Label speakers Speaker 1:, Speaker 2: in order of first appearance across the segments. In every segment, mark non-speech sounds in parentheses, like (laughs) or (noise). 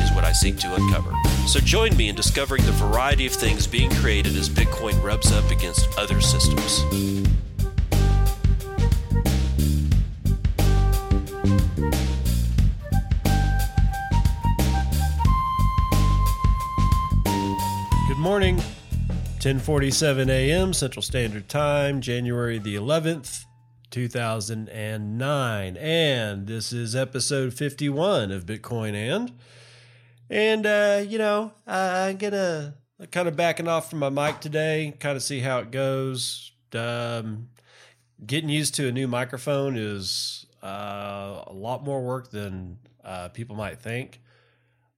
Speaker 1: is what I seek to uncover. So join me in discovering the variety of things being created as Bitcoin rubs up against other systems. Good morning. 10:47 a.m. Central Standard Time, January the 11th, 2009. And this is episode 51 of Bitcoin and and, uh, you know, I'm going to kind of backing off from my mic today, kind of see how it goes. Um, getting used to a new microphone is uh, a lot more work than uh, people might think.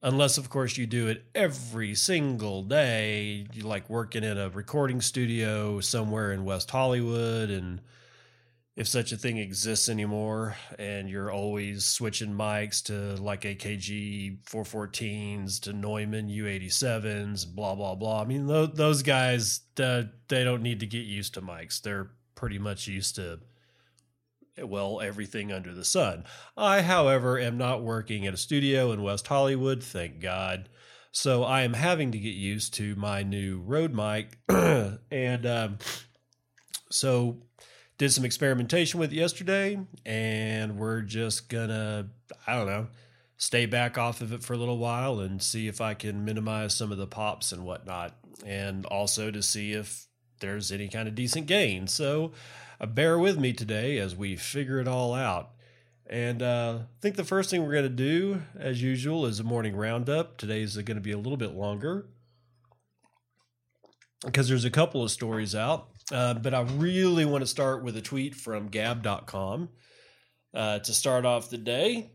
Speaker 1: Unless, of course, you do it every single day. You like working in a recording studio somewhere in West Hollywood and if such a thing exists anymore and you're always switching mics to like AKG 414s to Neumann U87s blah blah blah. I mean those guys uh, they don't need to get used to mics. They're pretty much used to well everything under the sun. I however am not working at a studio in West Hollywood thank god. So I am having to get used to my new Rode mic (clears throat) and um, so did some experimentation with yesterday, and we're just gonna, I don't know, stay back off of it for a little while and see if I can minimize some of the pops and whatnot, and also to see if there's any kind of decent gain. So uh, bear with me today as we figure it all out. And uh, I think the first thing we're going to do, as usual, is a morning roundup. Today's going to be a little bit longer because there's a couple of stories out. Uh, but I really want to start with a tweet from gab.com uh, to start off the day.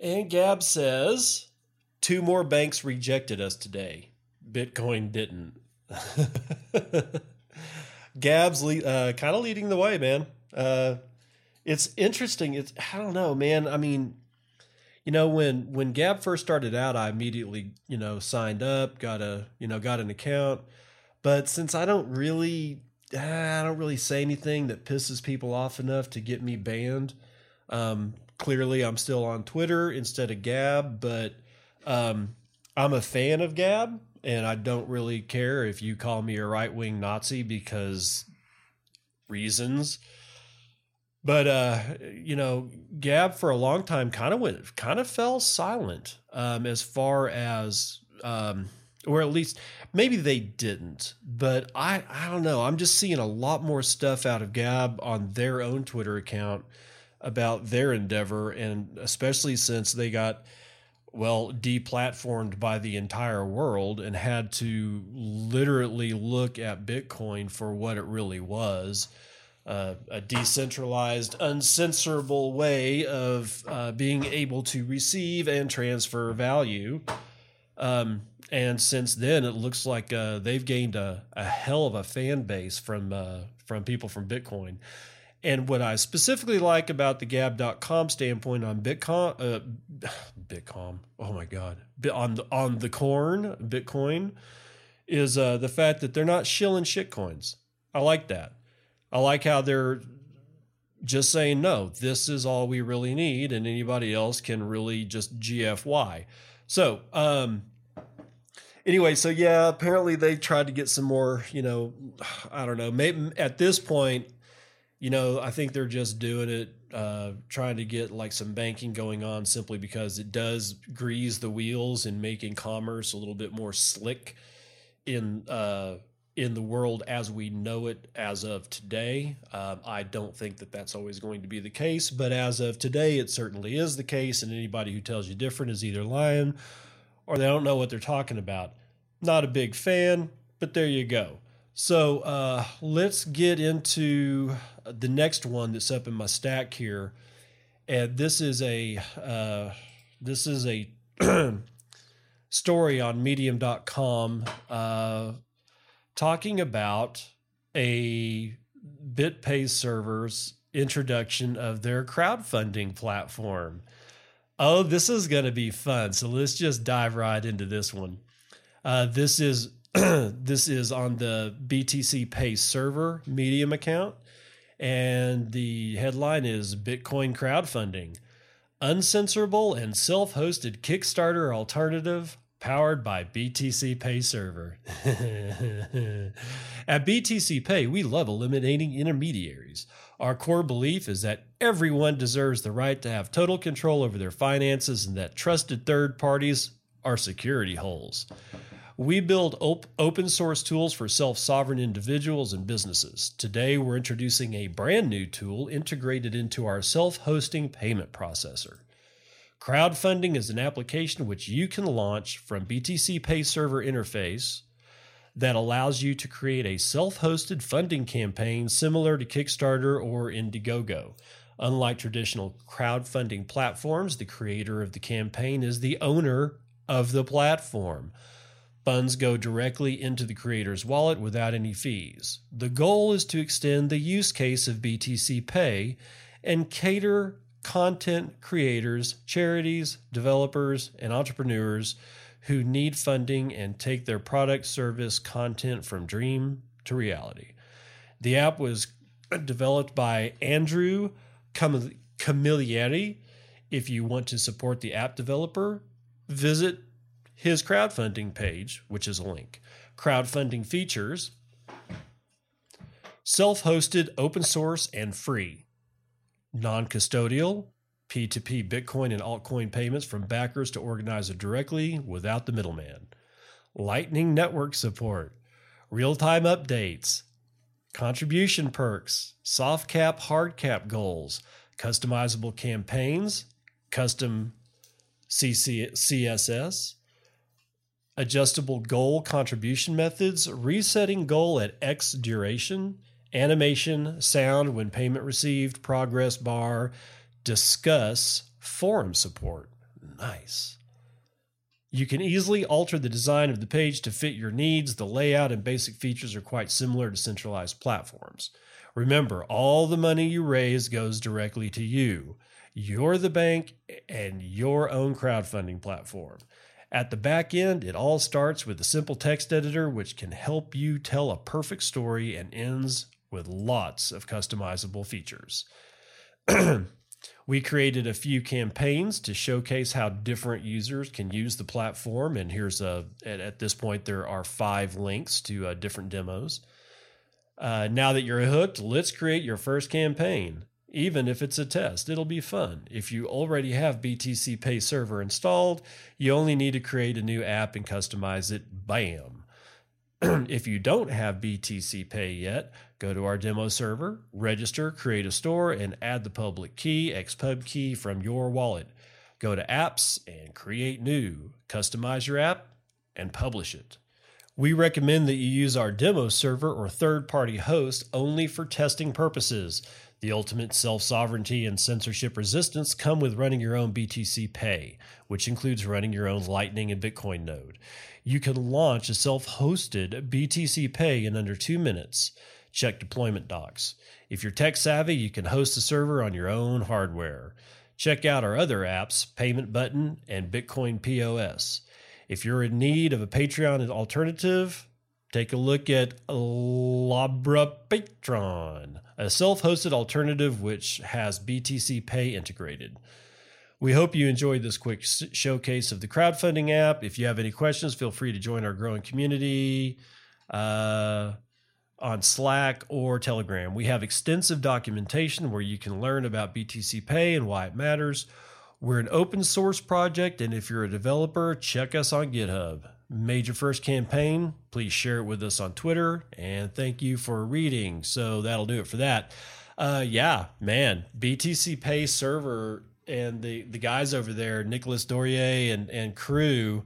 Speaker 1: And Gab says, Two more banks rejected us today. Bitcoin didn't. (laughs) Gab's le- uh, kind of leading the way, man. Uh, it's interesting. It's I don't know, man. I mean, you know, when when Gab first started out, I immediately you know signed up, got a you know got an account but since I don't really, I don't really say anything that pisses people off enough to get me banned. Um, clearly, I'm still on Twitter instead of Gab, but um, I'm a fan of Gab, and I don't really care if you call me a right wing Nazi because reasons. But uh, you know, Gab for a long time kind of went, kind of fell silent um, as far as um, or at least maybe they didn't but i i don't know. I'm just seeing a lot more stuff out of gab on their own twitter account about their endeavor and especially since they got well deplatformed by the entire world and had to literally look at bitcoin for what it really was uh, a decentralized uncensorable way of uh, being able to receive and transfer value um, and since then, it looks like uh, they've gained a, a hell of a fan base from uh, from people from Bitcoin. And what I specifically like about the Gab.com standpoint on Bitcoin, uh, (sighs) Bitcoin, oh my God, on the, on the corn, Bitcoin, is uh, the fact that they're not shilling shitcoins. I like that. I like how they're just saying, no, this is all we really need, and anybody else can really just GFY. So, um, anyway, so yeah, apparently they tried to get some more, you know, I don't know. Maybe at this point, you know, I think they're just doing it, uh, trying to get like some banking going on simply because it does grease the wheels and making commerce a little bit more slick in uh, in the world as we know it as of today. Um, I don't think that that's always going to be the case, but as of today, it certainly is the case. And anybody who tells you different is either lying or they don't know what they're talking about. Not a big fan, but there you go. So uh, let's get into the next one that's up in my stack here, and this is a uh, this is a (clears throat) story on Medium.com uh, talking about a BitPay server's introduction of their crowdfunding platform. Oh, this is going to be fun. So let's just dive right into this one. Uh, this is (clears throat) this is on the BTC Pay server Medium account, and the headline is Bitcoin crowdfunding, uncensorable and self-hosted Kickstarter alternative powered by BTC Pay server. (laughs) At BTC Pay, we love eliminating intermediaries. Our core belief is that everyone deserves the right to have total control over their finances and that trusted third parties are security holes. We build op- open source tools for self sovereign individuals and businesses. Today, we're introducing a brand new tool integrated into our self hosting payment processor. Crowdfunding is an application which you can launch from BTC Pay Server interface that allows you to create a self hosted funding campaign similar to Kickstarter or Indiegogo. Unlike traditional crowdfunding platforms, the creator of the campaign is the owner of the platform. Funds go directly into the creator's wallet without any fees. The goal is to extend the use case of BTC Pay and cater content creators, charities, developers, and entrepreneurs who need funding and take their product, service, content from dream to reality. The app was developed by Andrew Camilleri. If you want to support the app developer, visit his crowdfunding page, which is a link. Crowdfunding features self hosted, open source, and free, non custodial, P2P Bitcoin and altcoin payments from backers to organizer directly without the middleman, Lightning Network support, real time updates, contribution perks, soft cap, hard cap goals, customizable campaigns, custom CC- CSS, adjustable goal contribution methods, resetting goal at X duration, animation, sound when payment received, progress bar, discuss, forum support. Nice. You can easily alter the design of the page to fit your needs. The layout and basic features are quite similar to centralized platforms. Remember, all the money you raise goes directly to you. You're the bank and your own crowdfunding platform. At the back end, it all starts with a simple text editor which can help you tell a perfect story and ends with lots of customizable features. (clears throat) we created a few campaigns to showcase how different users can use the platform and here's a at, at this point there are five links to uh, different demos uh, now that you're hooked let's create your first campaign even if it's a test. It'll be fun. If you already have BTC Pay Server installed, you only need to create a new app and customize it. Bam. (clears throat) if you don't have BTC Pay yet, go to our demo server, register, create a store, and add the public key, XPub key from your wallet. Go to apps and create new. Customize your app and publish it. We recommend that you use our demo server or third party host only for testing purposes. The ultimate self sovereignty and censorship resistance come with running your own BTC Pay, which includes running your own Lightning and Bitcoin node. You can launch a self hosted BTC Pay in under two minutes. Check deployment docs. If you're tech savvy, you can host a server on your own hardware. Check out our other apps, Payment Button and Bitcoin POS. If you're in need of a Patreon alternative, take a look at Labra Patron, a self hosted alternative which has BTC Pay integrated. We hope you enjoyed this quick showcase of the crowdfunding app. If you have any questions, feel free to join our growing community uh, on Slack or Telegram. We have extensive documentation where you can learn about BTC Pay and why it matters. We're an open source project, and if you're a developer, check us on GitHub. Made your first campaign, please share it with us on Twitter, and thank you for reading. So that'll do it for that. Uh, yeah, man, BTC Pay server and the the guys over there, Nicolas Dorier and and crew,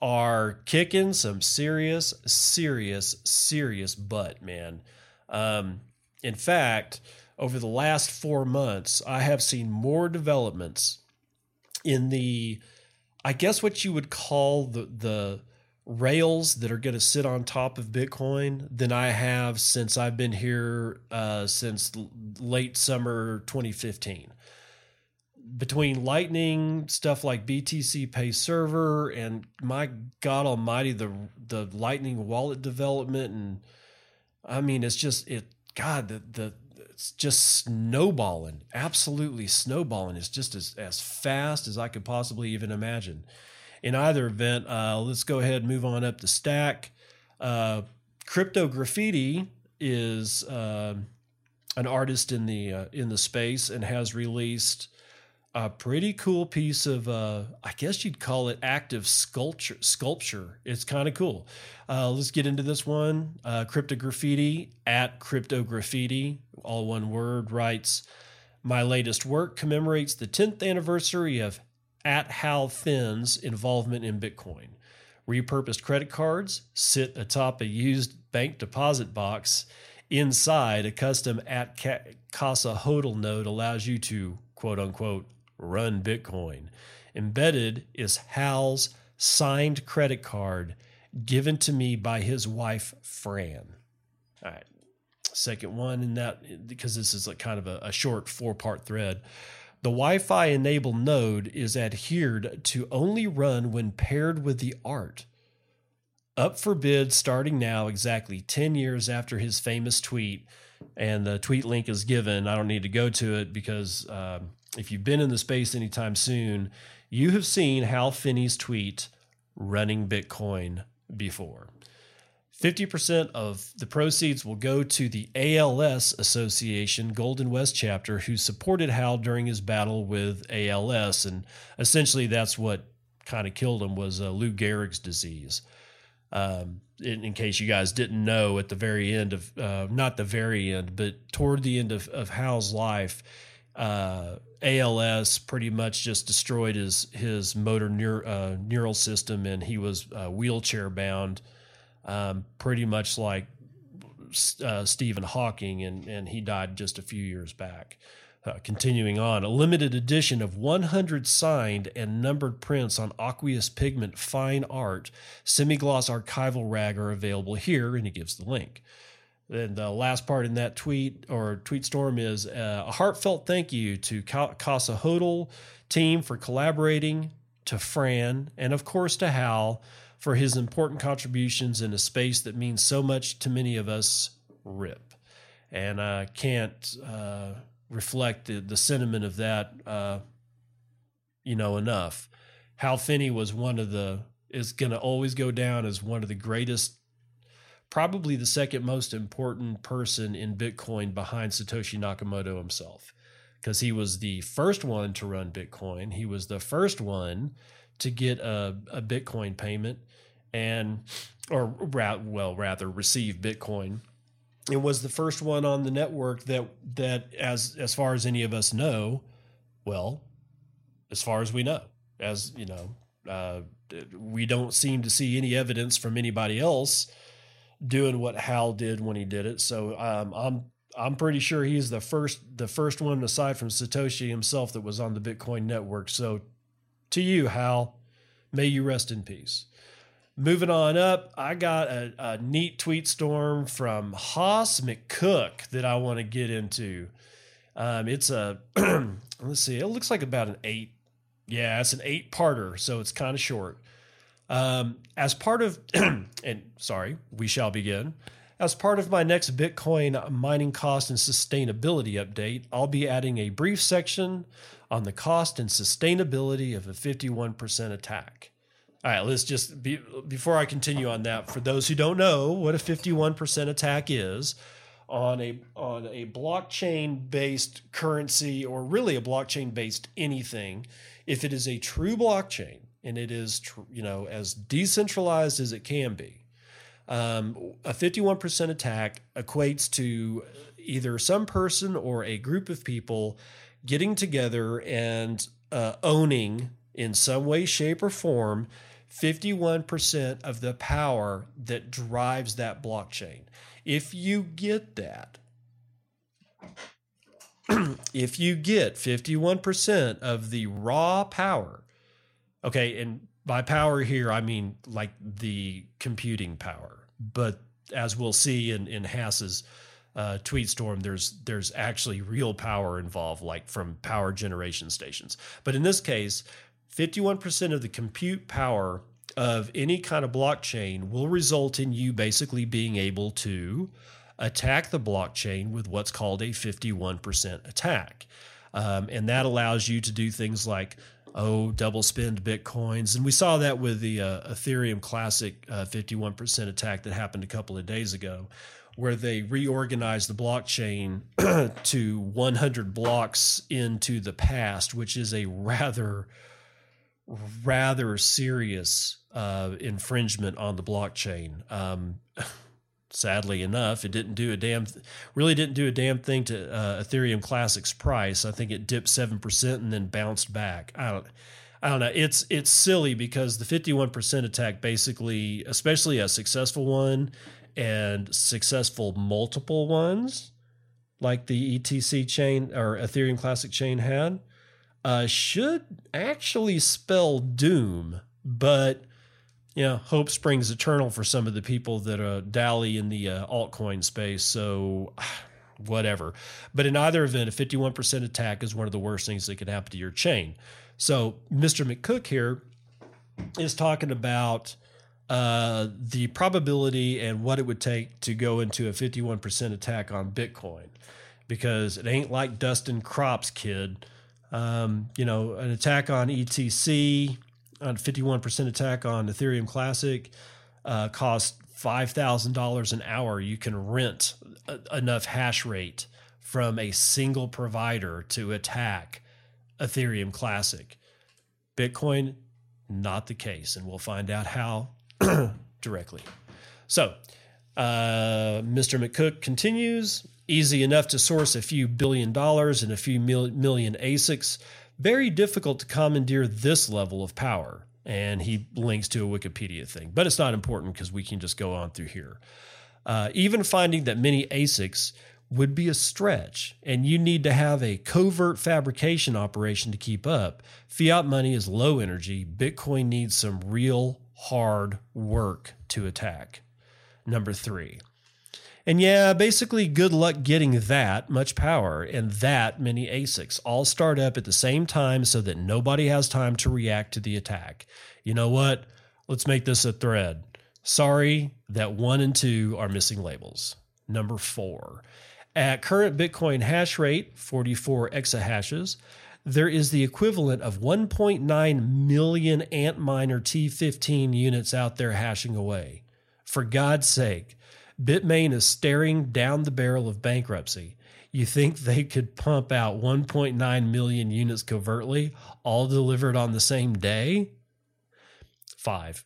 Speaker 1: are kicking some serious, serious, serious butt, man. Um, in fact, over the last four months, I have seen more developments in the, I guess what you would call the the rails that are going to sit on top of Bitcoin than I have since I've been here uh, since late summer 2015. Between Lightning stuff like BTC Pay Server and my God Almighty, the the Lightning wallet development and I mean it's just it God the the it's just snowballing, absolutely snowballing. It's just as as fast as I could possibly even imagine in either event, uh, let's go ahead and move on up the stack. Uh, Crypto Graffiti is uh, an artist in the uh, in the space and has released a pretty cool piece of uh, I guess you'd call it active sculpture. Sculpture. It's kind of cool. Uh, let's get into this one. Crypto Graffiti at Crypto Graffiti, all one word, writes. My latest work commemorates the 10th anniversary of at Hal Finn's involvement in Bitcoin. Repurposed credit cards sit atop a used bank deposit box. Inside, a custom at Casa HODL node allows you to quote unquote run Bitcoin. Embedded is Hal's signed credit card given to me by his wife, Fran. All right. Second one in that, because this is a kind of a, a short four part thread. The Wi Fi enabled node is adhered to only run when paired with the art. Up for bid starting now, exactly 10 years after his famous tweet. And the tweet link is given. I don't need to go to it because um, if you've been in the space anytime soon, you have seen Hal Finney's tweet running Bitcoin before. 50% of the proceeds will go to the ALS Association Golden West chapter, who supported Hal during his battle with ALS. And essentially, that's what kind of killed him was uh, Lou Gehrig's disease. Um, in, in, case you guys didn't know, at the very end of, uh, not the very end, but toward the end of, of Hal's life, uh, ALS pretty much just destroyed his, his motor neur, uh, neural system and he was uh, wheelchair bound um, pretty much like uh, Stephen Hawking, and, and he died just a few years back. Uh, continuing on, a limited edition of 100 signed and numbered prints on aqueous pigment fine art, semi-gloss archival rag are available here, and he gives the link. And the last part in that tweet or tweet storm is uh, a heartfelt thank you to Casa HODL team for collaborating, to Fran, and of course to Hal for his important contributions in a space that means so much to many of us, RIP. And I can't uh, reflect the, the sentiment of that, uh, you know, enough. Hal Finney was one of the, is going to always go down as one of the greatest, probably the second most important person in Bitcoin behind Satoshi Nakamoto himself. Because he was the first one to run Bitcoin. He was the first one to get a, a Bitcoin payment and or well rather receive Bitcoin. It was the first one on the network that that as as far as any of us know, well, as far as we know, as you know, uh, we don't seem to see any evidence from anybody else doing what Hal did when he did it. So um, I'm I'm pretty sure he's the first the first one aside from Satoshi himself that was on the Bitcoin network. So to you, Hal, may you rest in peace. Moving on up, I got a, a neat tweet storm from Hass McCook that I want to get into. Um, it's a (clears throat) let's see, it looks like about an eight. Yeah, it's an eight parter, so it's kind of short. Um, as part of, (clears throat) and sorry, we shall begin. As part of my next Bitcoin mining cost and sustainability update, I'll be adding a brief section on the cost and sustainability of a 51% attack. All right, let's just be, before I continue on that. For those who don't know what a fifty-one percent attack is on a on a blockchain based currency, or really a blockchain based anything, if it is a true blockchain and it is tr- you know as decentralized as it can be, um, a fifty-one percent attack equates to either some person or a group of people getting together and uh, owning in some way, shape, or form 51% of the power that drives that blockchain. If you get that, (clears throat) if you get 51% of the raw power, okay, and by power here, I mean like the computing power. But as we'll see in in Hass's uh, tweet storm, there's there's actually real power involved, like from power generation stations. But in this case, 51% of the compute power of any kind of blockchain will result in you basically being able to attack the blockchain with what's called a 51% attack. Um, and that allows you to do things like oh double spend bitcoins and we saw that with the uh, ethereum classic uh, 51% attack that happened a couple of days ago where they reorganize the blockchain (clears throat) to 100 blocks into the past which is a rather rather serious uh, infringement on the blockchain um, (laughs) sadly enough, it didn't do a damn, really didn't do a damn thing to uh, Ethereum Classic's price. I think it dipped seven percent and then bounced back. I don't, I don't know. It's it's silly because the fifty one percent attack basically, especially a successful one and successful multiple ones, like the ETC chain or Ethereum Classic chain had, uh, should actually spell doom, but you know, hope springs eternal for some of the people that uh, dally in the uh, altcoin space. So, (sighs) whatever. But in either event, a 51% attack is one of the worst things that could happen to your chain. So, Mr. McCook here is talking about uh, the probability and what it would take to go into a 51% attack on Bitcoin because it ain't like Dustin Crops, kid. Um, you know, an attack on ETC, on 51% attack on Ethereum Classic uh, cost $5,000 an hour. You can rent a, enough hash rate from a single provider to attack Ethereum Classic. Bitcoin, not the case. And we'll find out how (clears throat) directly. So, uh, Mr. McCook continues easy enough to source a few billion dollars and a few mil- million ASICs very difficult to commandeer this level of power. And he links to a Wikipedia thing, but it's not important because we can just go on through here. Uh, even finding that many ASICs would be a stretch, and you need to have a covert fabrication operation to keep up. Fiat money is low energy. Bitcoin needs some real hard work to attack. Number three, and yeah, basically, good luck getting that much power and that many ASICs all start up at the same time so that nobody has time to react to the attack. You know what? Let's make this a thread. Sorry that one and two are missing labels. Number four. At current Bitcoin hash rate, 44 exahashes, there is the equivalent of 1.9 million Antminer T15 units out there hashing away. For God's sake, Bitmain is staring down the barrel of bankruptcy. You think they could pump out 1.9 million units covertly, all delivered on the same day? Five.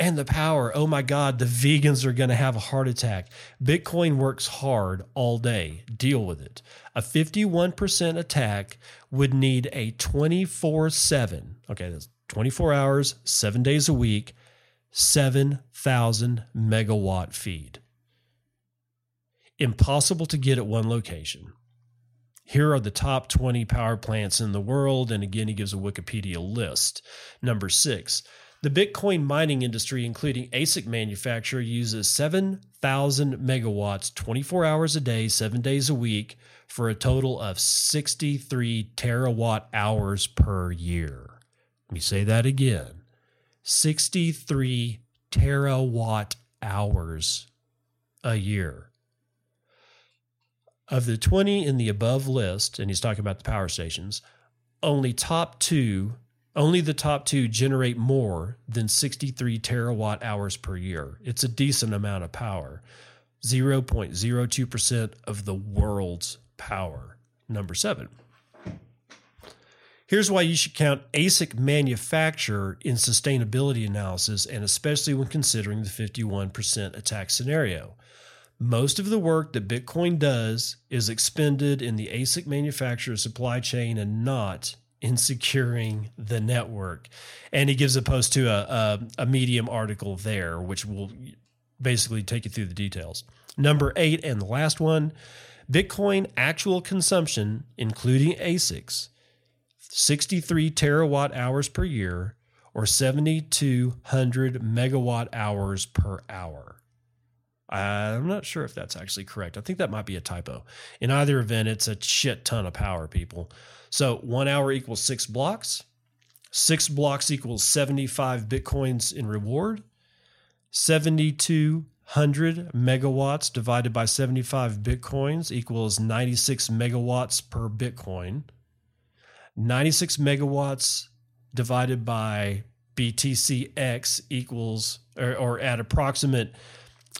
Speaker 1: And the power. Oh my God, the vegans are going to have a heart attack. Bitcoin works hard all day. Deal with it. A 51% attack would need a 24 7, okay, that's 24 hours, seven days a week, 7,000 megawatt feed impossible to get at one location. Here are the top 20 power plants in the world. And again, he gives a Wikipedia list. Number six, the Bitcoin mining industry, including ASIC manufacturer, uses 7,000 megawatts 24 hours a day, seven days a week, for a total of 63 terawatt hours per year. Let me say that again 63 terawatt hours a year. Of the 20 in the above list, and he's talking about the power stations, only top two, only the top two generate more than 63 terawatt hours per year. It's a decent amount of power. 0.02% of the world's power. Number seven. Here's why you should count ASIC manufacturer in sustainability analysis, and especially when considering the 51% attack scenario. Most of the work that Bitcoin does is expended in the ASIC manufacturer supply chain and not in securing the network. And he gives a post to a, a, a Medium article there, which will basically take you through the details. Number eight, and the last one Bitcoin actual consumption, including ASICs, 63 terawatt hours per year, or 7,200 megawatt hours per hour. I'm not sure if that's actually correct. I think that might be a typo. In either event, it's a shit ton of power, people. So one hour equals six blocks. Six blocks equals 75 Bitcoins in reward. 7,200 megawatts divided by 75 Bitcoins equals 96 megawatts per Bitcoin. 96 megawatts divided by BTCX equals, or, or at approximate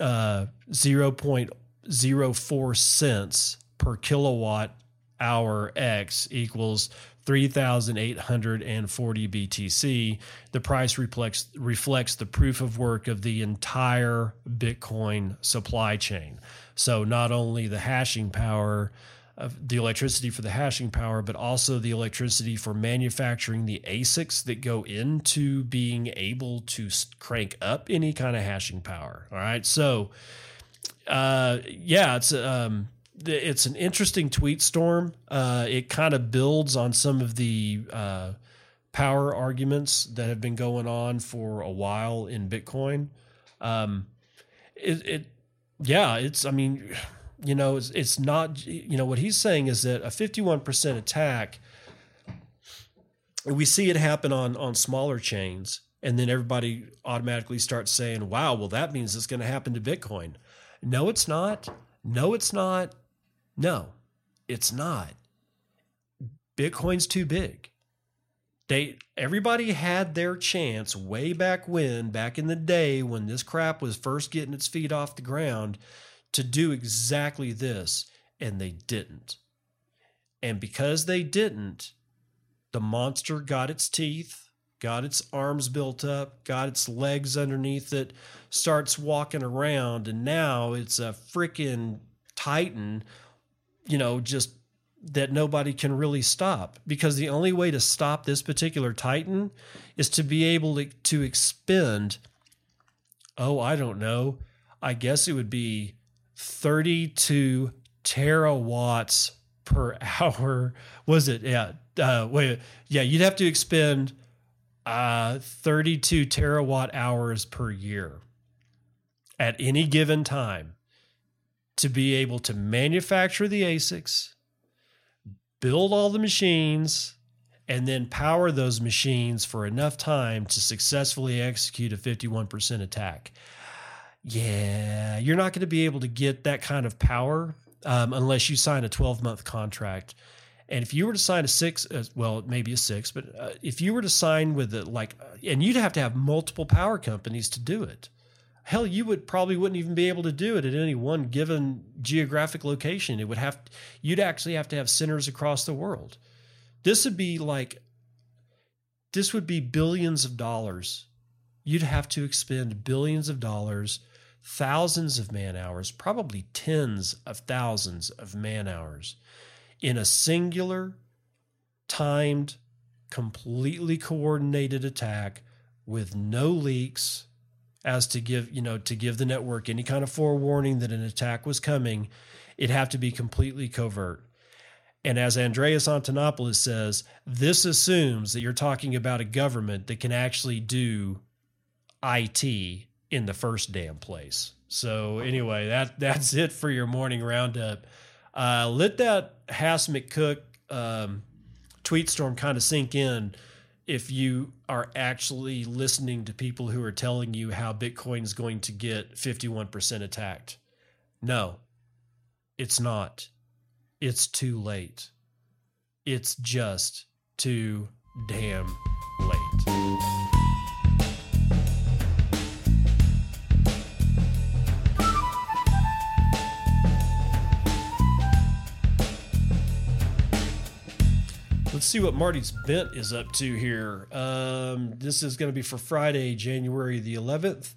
Speaker 1: uh, 0.04 cents per kilowatt hour X equals 3,840 BTC. The price reflects reflects the proof of work of the entire Bitcoin supply chain. So not only the hashing power of the electricity for the hashing power, but also the electricity for manufacturing the ASICs that go into being able to crank up any kind of hashing power. All right. So, uh, yeah, it's, um, it's an interesting tweet storm. Uh, it kind of builds on some of the, uh, power arguments that have been going on for a while in Bitcoin. Um, it, it yeah, it's, I mean, you know, it's, it's not, you know, what he's saying is that a 51% attack, we see it happen on, on smaller chains. And then everybody automatically starts saying, wow, well, that means it's going to happen to Bitcoin. No, it's not. No, it's not. No, it's not. Bitcoin's too big. They everybody had their chance way back when, back in the day when this crap was first getting its feet off the ground to do exactly this, and they didn't. And because they didn't, the monster got its teeth, got its arms built up, got its legs underneath it, starts walking around, and now it's a freaking titan, you know, just that nobody can really stop. Because the only way to stop this particular titan is to be able to, to expend, oh, I don't know, I guess it would be 32 terawatts per (laughs) hour. Was it? Yeah. Uh, wait. Yeah. You'd have to expend uh, 32 terawatt hours per year at any given time to be able to manufacture the ASICs, build all the machines, and then power those machines for enough time to successfully execute a 51% attack yeah, you're not going to be able to get that kind of power um, unless you sign a 12 month contract. And if you were to sign a six, uh, well, maybe a six, but uh, if you were to sign with it, like, uh, and you'd have to have multiple power companies to do it. Hell, you would probably wouldn't even be able to do it at any one given geographic location. It would have, you'd actually have to have centers across the world. This would be like, this would be billions of dollars. You'd have to expend billions of dollars thousands of man hours, probably tens of thousands of man hours in a singular, timed, completely coordinated attack with no leaks as to give, you know, to give the network any kind of forewarning that an attack was coming, it'd have to be completely covert. And as Andreas Antonopoulos says, this assumes that you're talking about a government that can actually do IT in the first damn place. So anyway, that that's it for your morning roundup. Uh, let that Hass McCook um, tweet storm kind of sink in. If you are actually listening to people who are telling you how Bitcoin is going to get 51% attacked, no, it's not. It's too late. It's just too damn let's see what Marty's Bent is up to here. Um, this is going to be for Friday, January the 11th,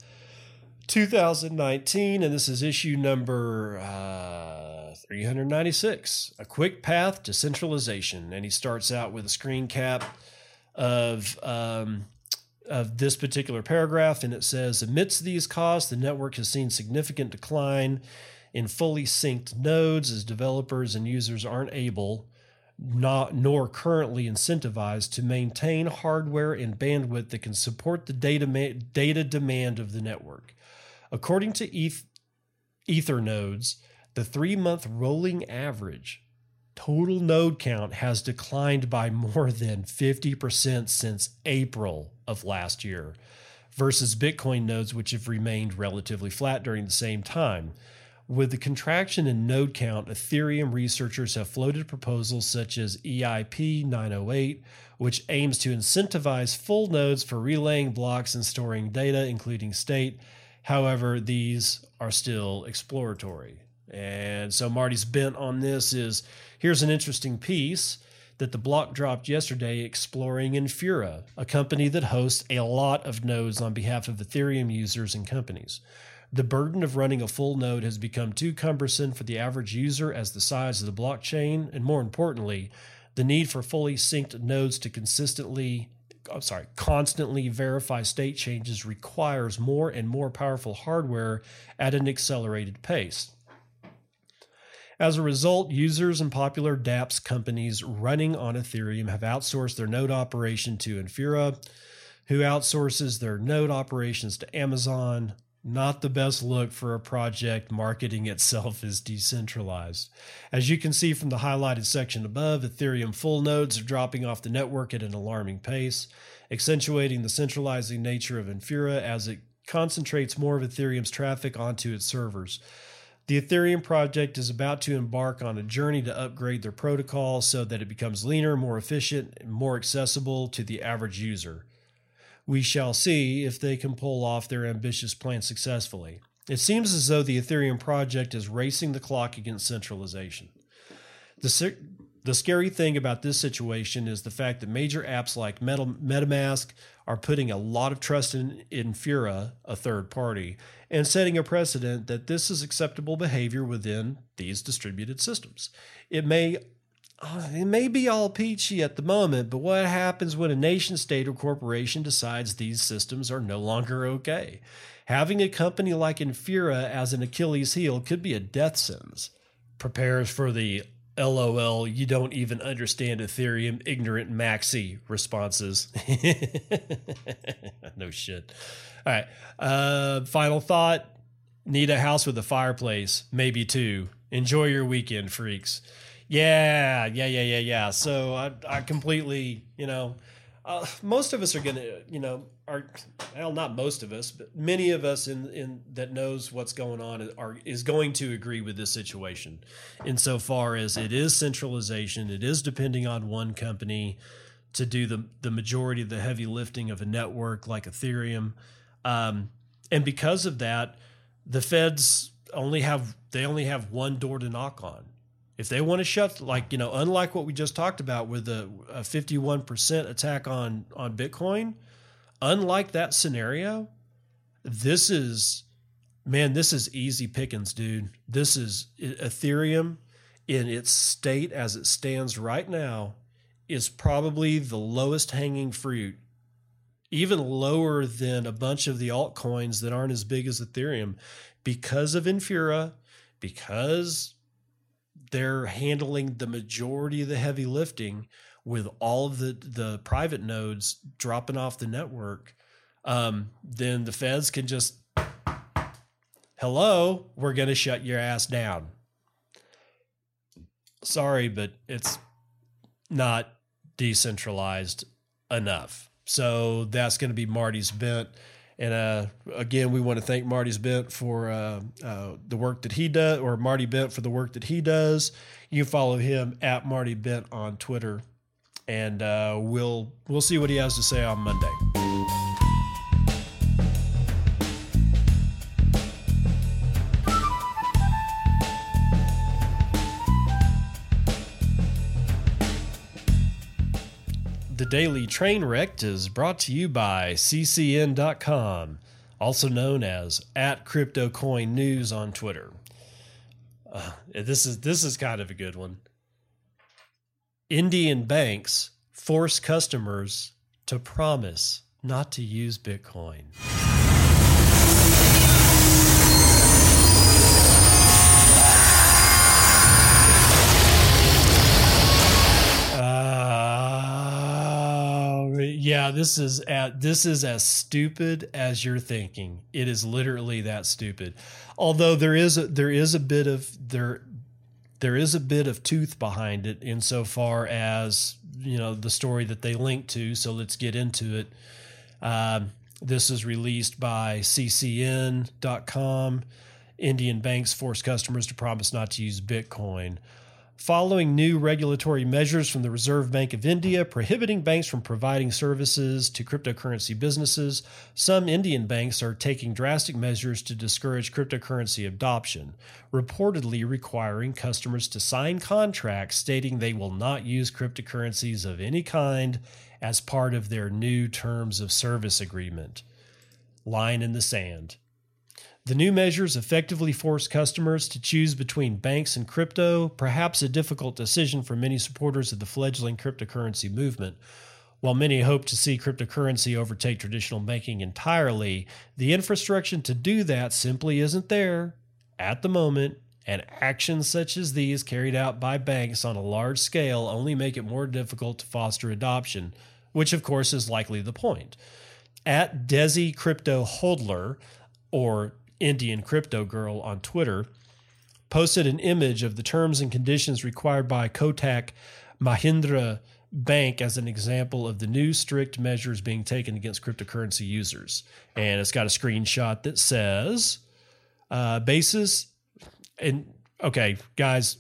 Speaker 1: 2019, and this is issue number uh, 396 A Quick Path to Centralization. And he starts out with a screen cap of. Um, of this particular paragraph, and it says Amidst these costs, the network has seen significant decline in fully synced nodes as developers and users aren't able not nor currently incentivized to maintain hardware and bandwidth that can support the data data demand of the network. According to ETH, Ethernodes, the 3-month rolling average total node count has declined by more than 50% since April of last year versus Bitcoin nodes which have remained relatively flat during the same time. With the contraction in node count, Ethereum researchers have floated proposals such as EIP 908, which aims to incentivize full nodes for relaying blocks and storing data, including state. However, these are still exploratory. And so Marty's bent on this is here's an interesting piece that the block dropped yesterday exploring Infura, a company that hosts a lot of nodes on behalf of Ethereum users and companies. The burden of running a full node has become too cumbersome for the average user as the size of the blockchain, and more importantly, the need for fully synced nodes to consistently I'm sorry, constantly verify state changes requires more and more powerful hardware at an accelerated pace. As a result, users and popular dApps companies running on Ethereum have outsourced their node operation to Infura, who outsources their node operations to Amazon, not the best look for a project marketing itself as decentralized. As you can see from the highlighted section above, Ethereum full nodes are dropping off the network at an alarming pace, accentuating the centralizing nature of Infura as it concentrates more of Ethereum's traffic onto its servers. The Ethereum project is about to embark on a journey to upgrade their protocol so that it becomes leaner, more efficient, and more accessible to the average user we shall see if they can pull off their ambitious plan successfully. It seems as though the Ethereum project is racing the clock against centralization. The, the scary thing about this situation is the fact that major apps like Meta, MetaMask are putting a lot of trust in Infura, a third party, and setting a precedent that this is acceptable behavior within these distributed systems. It may uh, it may be all peachy at the moment, but what happens when a nation state or corporation decides these systems are no longer okay? Having a company like Infura as an Achilles heel could be a death sentence. Prepares for the LOL, you don't even understand Ethereum, ignorant maxi responses. (laughs) no shit. All right. Uh, final thought need a house with a fireplace, maybe two. Enjoy your weekend, freaks. Yeah, yeah, yeah, yeah, yeah. So I, I completely, you know, uh, most of us are gonna, you know, are well, not most of us, but many of us in in that knows what's going on are is going to agree with this situation, insofar as it is centralization, it is depending on one company to do the the majority of the heavy lifting of a network like Ethereum, um, and because of that, the feds only have they only have one door to knock on if they want to shut, like you know, unlike what we just talked about with a, a 51% attack on on Bitcoin, unlike that scenario, this is man, this is easy pickings, dude. This is Ethereum in its state as it stands right now is probably the lowest hanging fruit, even lower than a bunch of the altcoins that aren't as big as Ethereum because of Infura, because they're handling the majority of the heavy lifting with all of the the private nodes dropping off the network um, then the feds can just hello we're going to shut your ass down. Sorry but it's not decentralized enough. So that's going to be marty's bent and uh, again, we want to thank Marty's Bent for uh, uh, the work that he does, or Marty Bent for the work that he does. You follow him at Marty Bent on Twitter, and uh, we'll we'll see what he has to say on Monday. The Daily TrainREKT is brought to you by CCN.com, also known as at CryptoCoin News on Twitter. Uh, this is this is kind of a good one. Indian banks force customers to promise not to use Bitcoin. Yeah, this is at this is as stupid as you're thinking. It is literally that stupid. Although there is a, there is a bit of there there is a bit of tooth behind it insofar as you know the story that they link to. So let's get into it. Um, this is released by CCN.com. Indian banks force customers to promise not to use Bitcoin. Following new regulatory measures from the Reserve Bank of India prohibiting banks from providing services to cryptocurrency businesses, some Indian banks are taking drastic measures to discourage cryptocurrency adoption, reportedly requiring customers to sign contracts stating they will not use cryptocurrencies of any kind as part of their new terms of service agreement. Line in the sand. The new measures effectively force customers to choose between banks and crypto, perhaps a difficult decision for many supporters of the fledgling cryptocurrency movement. While many hope to see cryptocurrency overtake traditional banking entirely, the infrastructure to do that simply isn't there at the moment, and actions such as these carried out by banks on a large scale only make it more difficult to foster adoption, which of course is likely the point. At Desi Crypto Hodler, or Indian Crypto Girl on Twitter, posted an image of the terms and conditions required by Kotak Mahindra Bank as an example of the new strict measures being taken against cryptocurrency users. And it's got a screenshot that says, uh, basis, and okay, guys,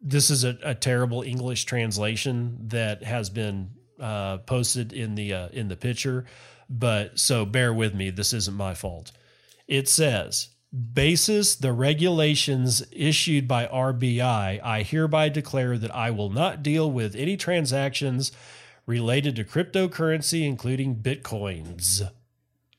Speaker 1: this is a, a terrible English translation that has been uh, posted in the uh, in the picture, but so bear with me. This isn't my fault. It says, basis the regulations issued by RBI, I hereby declare that I will not deal with any transactions related to cryptocurrency, including bitcoins.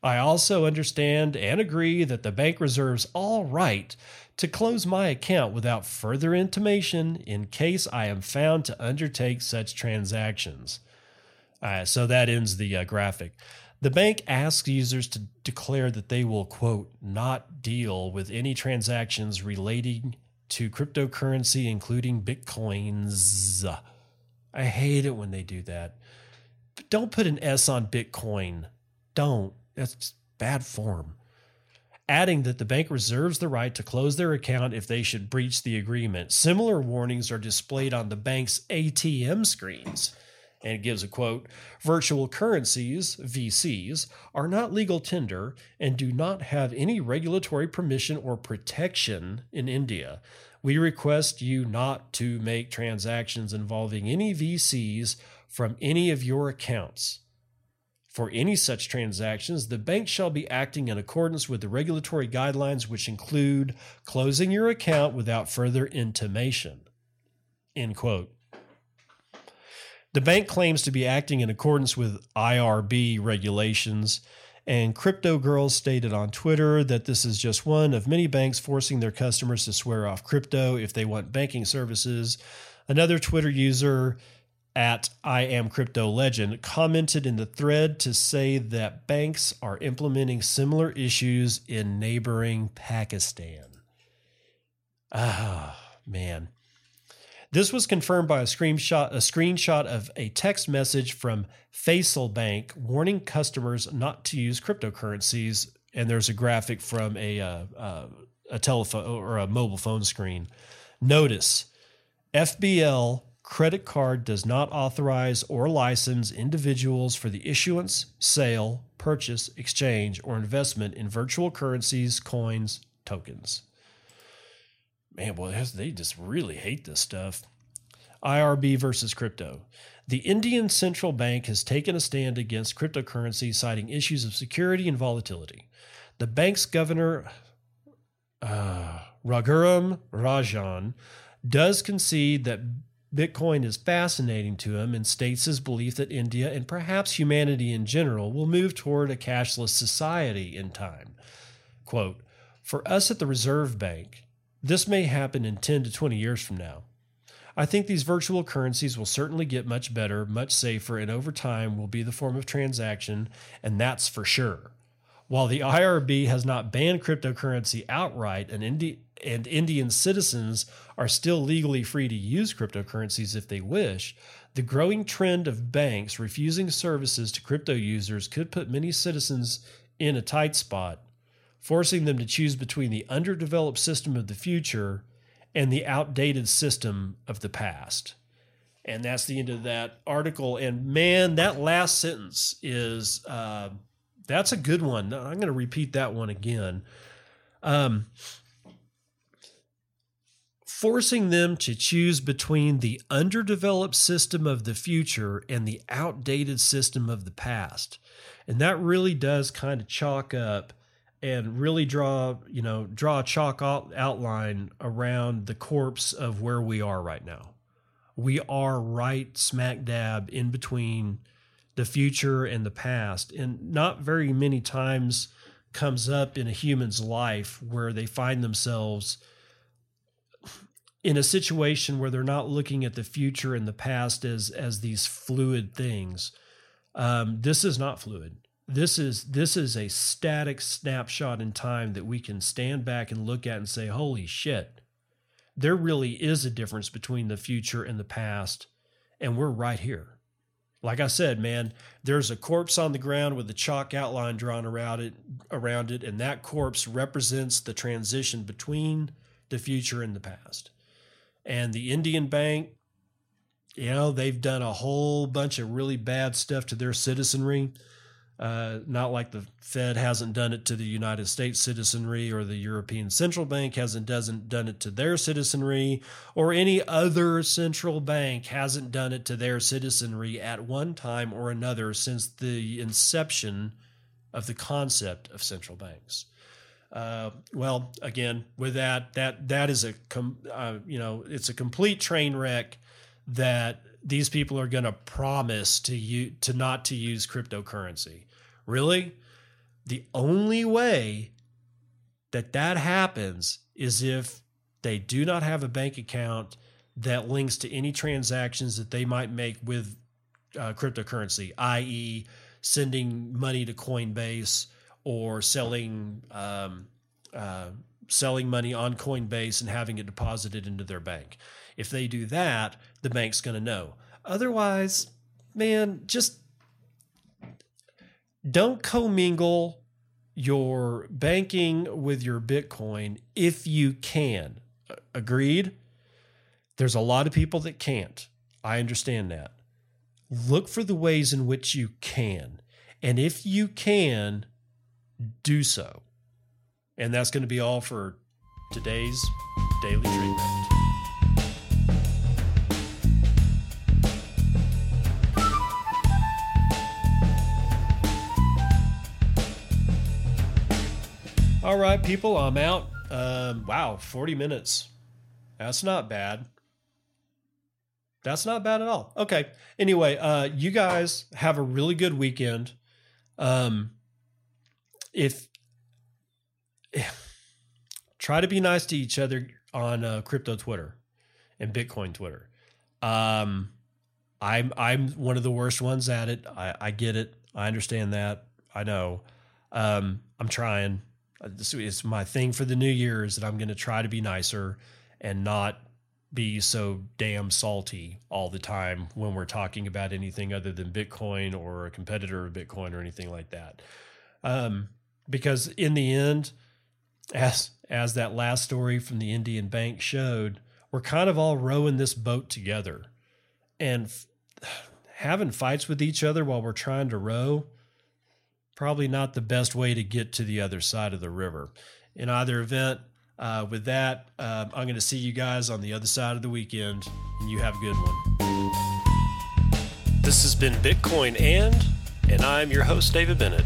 Speaker 1: I also understand and agree that the bank reserves all right to close my account without further intimation in case I am found to undertake such transactions. Uh, so that ends the uh, graphic. The bank asks users to declare that they will, quote, not deal with any transactions relating to cryptocurrency, including bitcoins. I hate it when they do that. But don't put an S on Bitcoin. Don't. That's bad form. Adding that the bank reserves the right to close their account if they should breach the agreement. Similar warnings are displayed on the bank's ATM screens and it gives a quote virtual currencies vcs are not legal tender and do not have any regulatory permission or protection in india we request you not to make transactions involving any vcs from any of your accounts for any such transactions, the bank shall be acting in accordance with the regulatory guidelines, which include closing your account without further intimation. End quote. The bank claims to be acting in accordance with IRB regulations. And Crypto Girls stated on Twitter that this is just one of many banks forcing their customers to swear off crypto if they want banking services. Another Twitter user at I am crypto legend commented in the thread to say that banks are implementing similar issues in neighboring Pakistan. Ah, man. This was confirmed by a screenshot, a screenshot of a text message from Faysal Bank warning customers not to use cryptocurrencies, and there's a graphic from a uh, uh, a telephone or a mobile phone screen. Notice FBL credit card does not authorize or license individuals for the issuance, sale, purchase, exchange, or investment in virtual currencies, coins, tokens man, boy, they just really hate this stuff. IRB versus crypto. The Indian Central Bank has taken a stand against cryptocurrency, citing issues of security and volatility. The bank's governor, uh, Raghuram Rajan, does concede that Bitcoin is fascinating to him and states his belief that India and perhaps humanity in general will move toward a cashless society in time. Quote, For us at the Reserve Bank, this may happen in 10 to 20 years from now. I think these virtual currencies will certainly get much better, much safer, and over time will be the form of transaction, and that's for sure. While the IRB has not banned cryptocurrency outright, an, Indi- and Indian citizens are still legally free to use cryptocurrencies if they wish, the growing trend of banks refusing services to crypto users could put many citizens in a tight spot, forcing them to choose between the underdeveloped system of the future and the outdated system of the past. And that's the end of that article. And man, that last sentence is uh, that's a good one. I'm going to repeat that one again. Um, forcing them to choose between the underdeveloped system of the future and the outdated system of the past. And that really does kind of chalk up and really draw, you know, draw a chalk outline around the corpse of where we are right now. We are right smack dab in between the future and the past. And not very many times comes up in a human's life where they find themselves in a situation where they're not looking at the future and the past as as these fluid things. Um, this is not fluid. This is this is a static snapshot in time that we can stand back and look at and say, "Holy shit!" There really is a difference between the future and the past, and we're right here. Like I said, man, there's a corpse on the ground with a chalk outline drawn around it, around it, and that corpse represents the transition between the future and the past. And the Indian Bank, you know, they've done a whole bunch of really bad stuff to their citizenry. Uh, not like the Fed hasn't done it to the United States citizenry or the European Central Bank hasn't doesn't done it to their citizenry or any other central bank hasn't done it to their citizenry at one time or another since the inception of the concept of central banks. Uh, well, again, with that, that that is a com- uh, you know it's a complete train wreck that these people are going to promise to you to not to use cryptocurrency. Really? The only way that that happens is if they do not have a bank account that links to any transactions that they might make with uh, cryptocurrency, i.e., sending money to Coinbase or selling um, uh, selling money on Coinbase and having it deposited into their bank. If they do that, the bank's going to know. Otherwise, man, just don't commingle your banking with your Bitcoin if you can. Agreed? There's a lot of people that can't. I understand that. Look for the ways in which you can. And if you can, do so. And that's going to be all for today's Daily TrainREKT. All right, people, I'm out. Um, wow, 40 minutes. That's not bad. That's not bad at all. Okay. Anyway, uh, you guys have a really good weekend. Um, if, (sighs) try to be nice to each other on uh, crypto Twitter and Bitcoin Twitter. Um, I'm I'm one of the worst ones at it. I, I get it. I understand that. I know. Um, I'm trying. It's my thing for the new year is that I'm going to try to be nicer and not be so damn salty all the time when we're talking about anything other than Bitcoin or a competitor of Bitcoin or anything like that. Um, because in the end, as as that last story from the Indian Bank showed, we're kind of all rowing this boat together, and f- having fights with each other while we're trying to row probably not the best way to get to the other side of the river. In either event, uh, with that, uh, I'm going to see you guys on the other side of the weekend, and you have a good one. This has been Bitcoin and, and I'm your host, David Bennett.